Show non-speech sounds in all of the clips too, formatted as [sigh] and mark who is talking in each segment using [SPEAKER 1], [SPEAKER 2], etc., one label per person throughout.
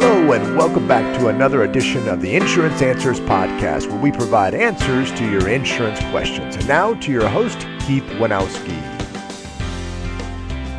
[SPEAKER 1] Hello, and welcome back to another edition of the Insurance Answers Podcast, where we provide answers to your insurance questions. And now to your host, Keith Wainauski.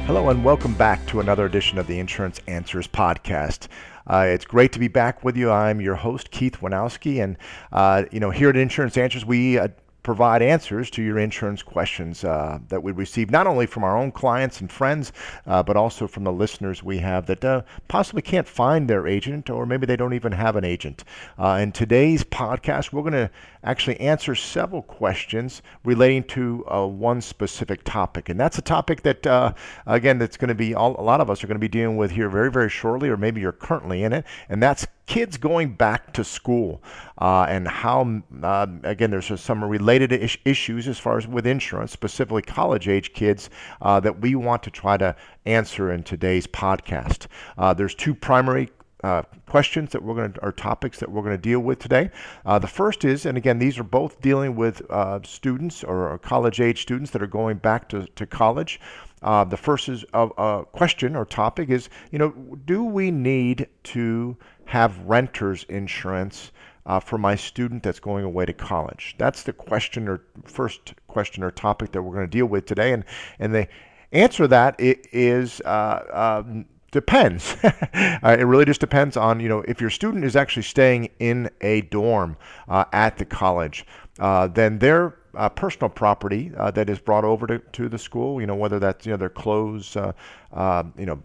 [SPEAKER 1] Hello, and welcome back to another edition of the Insurance Answers Podcast. Uh, it's great to be back with you. I'm your host, Keith Wainauski, and uh, you know here at Insurance Answers, we uh, provide answers to your insurance questions uh, that we receive not only from our own clients and friends, uh, but also from the listeners we have that uh, possibly can't find their agent or maybe they don't even have an agent. Uh, in today's podcast, we're going to actually answer several questions relating to uh, one specific topic. And that's a topic that, uh, again, that's going to be all, a lot of us are going to be dealing with here very, very shortly, or maybe you're currently in it, and that's kids going back to school uh, and how, uh, again, there's some related is- issues as far as with insurance, specifically college age kids, uh, that we want to try to answer in today's podcast. Uh, there's two primary uh, questions that we're going to, or topics that we're going to deal with today. Uh, the first is, and again, these are both dealing with uh, students or college age students that are going back to, to college. Uh, the first is a, a question or topic is, you know, do we need to have renters insurance uh, for my student that's going away to college? That's the question or first question or topic that we're going to deal with today. And, and the answer to that is uh, um, depends. [laughs] uh, it really just depends on, you know, if your student is actually staying in a dorm uh, at the college, uh, then their uh, personal property uh, that is brought over to, to the school, you know, whether that's, you know, their clothes, uh, you know,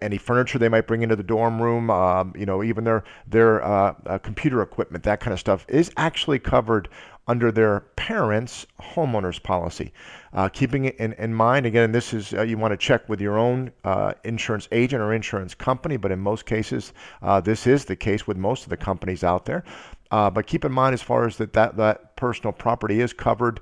[SPEAKER 1] any furniture they might bring into the dorm room, um, you know, even their their uh, uh, computer equipment, that kind of stuff, is actually covered under their parents' homeowners policy. Uh, keeping it in, in, mind, again, this is uh, you want to check with your own uh, insurance agent or insurance company, but in most cases, uh, this is the case with most of the companies out there. But keep in mind, as far as that, that, that personal property is covered,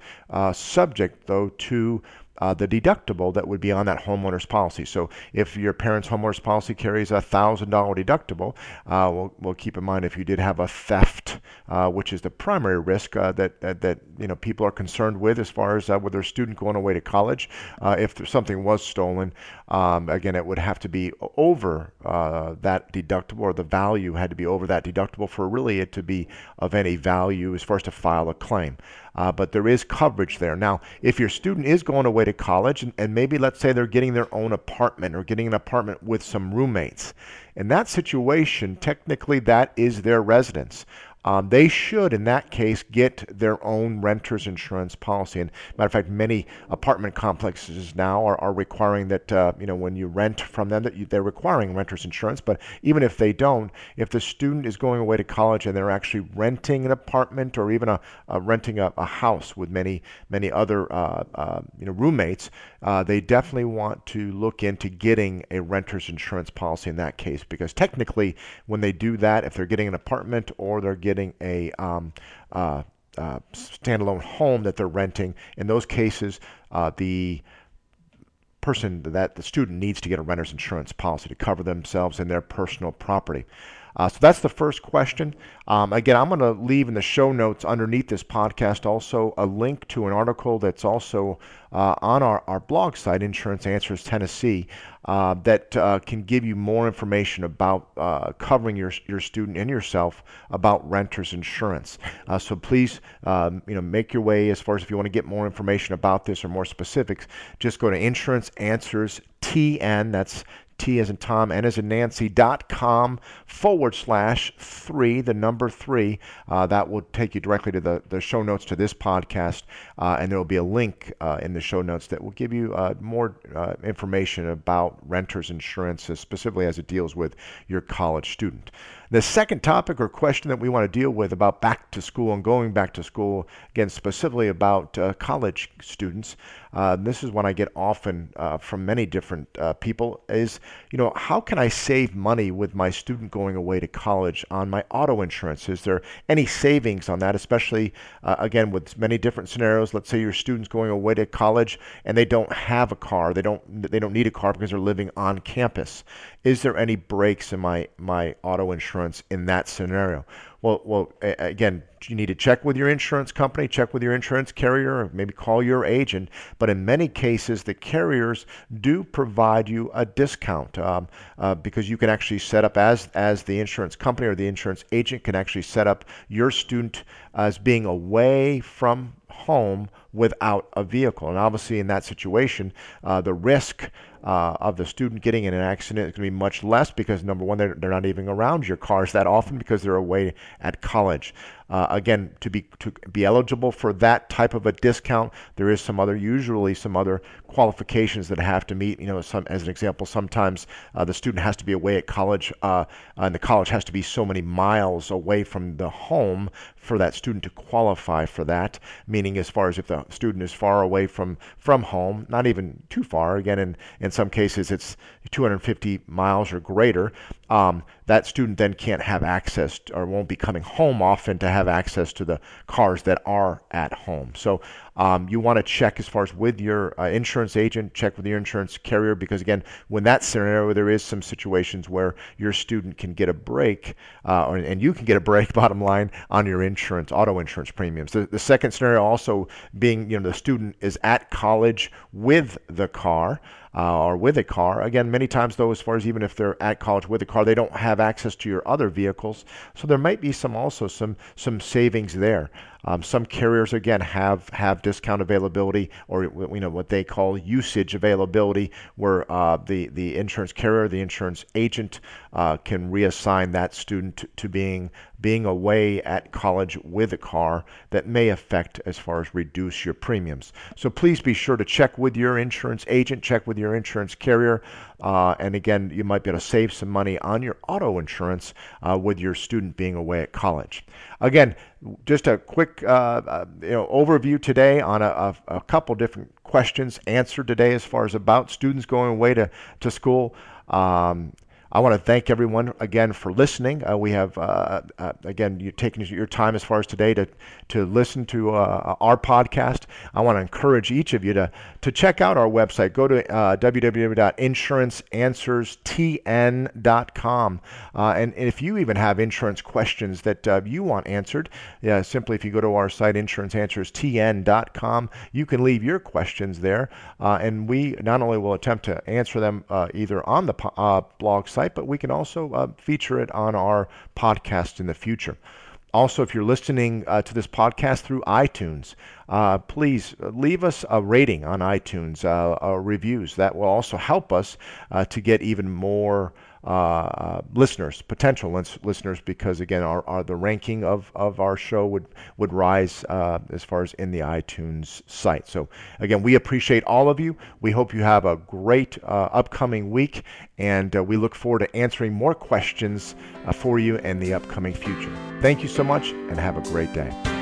[SPEAKER 1] subject though to uh, the deductible that would be on that homeowner's policy. So if your parents' homeowner's policy carries a thousand dollar deductible, uh, we'll, we'll, keep in mind if you did have a theft, uh, which is the primary risk uh, that, that, you know people are concerned with as far as uh, with their student going away to college. Uh, if something was stolen, um, again, it would have to be over that deductible, or the value had to be over that deductible for really it to be of any value as far as to file a claim but there is coverage there. Now, if your student is going away to college, and, and maybe let's say they're getting their own apartment or getting an apartment with some roommates, in that situation, technically that is their residence um, they should, in that case, get their own renter's insurance policy. And matter of fact, many apartment complexes now are, are requiring that uh, you know when you rent from them that you, they're requiring renter's insurance. But even if they don't, if the student is going away to college and they're actually renting an apartment or even a, a renting a, a, house with many many other uh, uh, you know roommates, uh, they definitely want to look into getting a renter's insurance policy in that case because technically, when they do that, if they're getting an apartment or they're getting getting a um, uh, uh, standalone home that they're renting. In those cases, uh, the person that the student needs to get a renter's insurance policy to cover themselves and their personal property. Uh, so that's the first question. Um, again, I'm going to leave in the show notes underneath this podcast also a link to an article that's also uh, on our, our blog site, Insurance Answers Tennessee, uh, that uh, can give you more information about uh, covering your, your student and yourself about renter's insurance. Uh, so please, um, you know, make your way as far as if you want to get more information about this or more specifics, just go to Insurance Answers TN. That's T as in Tom, N as in Nancy, dot com forward slash three, the number three. Uh, that will take you directly to the, the show notes to this podcast. Uh, and there will be a link uh, in the show notes that will give you uh, more uh, information about renters insurance, specifically as it deals with your college student. The second topic or question that we want to deal with about back to school and going back to school, again, specifically about uh, college students, uh, this is one I get often uh, from many different uh, people, is, you know, how can I save money with my student going away to college on my auto insurance? Is there any savings on that, especially, uh, again, with many different scenarios? Let's say your student's going away to college and they don't have a car. They don't, they don't need a car because they're living on campus. Is there any breaks in my, my auto insurance? In that scenario? Well, well, again, you need to check with your insurance company, check with your insurance carrier, or maybe call your agent. But in many cases, the carriers do provide you a discount um, uh, because you can actually set up as as the insurance company or the insurance agent can actually set up your student as being away from home without a vehicle. And obviously, in that situation, uh, the risk uh, of the student getting in an accident is going to be much less because number one, they're, they're not even around your cars that often because they're away at college. Uh, again, to be to be eligible for that type of a discount, there is some other usually some other qualifications that have to meet. You know, some as an example, sometimes uh, the student has to be away at college, uh, and the college has to be so many miles away from the home for that student to qualify for that. Meaning, as far as if the student is far away from from home, not even too far. Again, in in some cases, it's 250 miles or greater. Um, that student then can't have access to, or won't be coming home often to have access to the cars that are at home. So um, you want to check as far as with your uh, insurance agent, check with your insurance carrier, because again, when that scenario, there is some situations where your student can get a break, uh, or, and you can get a break, [laughs] bottom line, on your insurance, auto insurance premiums. The, the second scenario also being, you know, the student is at college with the car uh, or with a car. Again, many times though, as far as even if they're at college with a car, they don't have access to your other vehicles. So there might be some also some some savings there. Um, some carriers again have have discount availability or you know what they call usage availability, where uh, the the insurance carrier, the insurance agent uh, can reassign that student to, to being being away at college with a car that may affect as far as reduce your premiums. So please be sure to check with your insurance agent, check with your insurance carrier, uh, and again, you might be able to save some money on your auto insurance uh, with your student being away at college. Again, just a quick uh, uh you know overview today on a, a, couple different questions answered today as far as about students going away to, to school. Um, I want to thank everyone again for listening. Uh, we have, uh, uh, again, you taking your time as far as today to, to listen to uh, our podcast. I want to encourage each of you to, to check out our website. Go to uh, www.insuranceanswerstn.com. Uh, and, if you even have insurance questions that you want answered, yeah, simply if you go to our site, insuranceanswerstn.com, you can leave your questions there. and we not only will attempt to answer them either on the blog site, but we can also uh, feature it on our podcast in the future. Also, if you're listening uh, to this podcast through iTunes, uh, please leave us a rating on iTunes, uh, reviews. That will also help us uh, to get even more uh, listeners, potential listeners, because again, our, our, the ranking of, of our show would would rise uh, as far as in the iTunes site. So again, we appreciate all of you. We hope you have a great uh, upcoming week, and uh, we look forward to answering more questions uh, for you in the upcoming future. Thank you so much, and have a great day.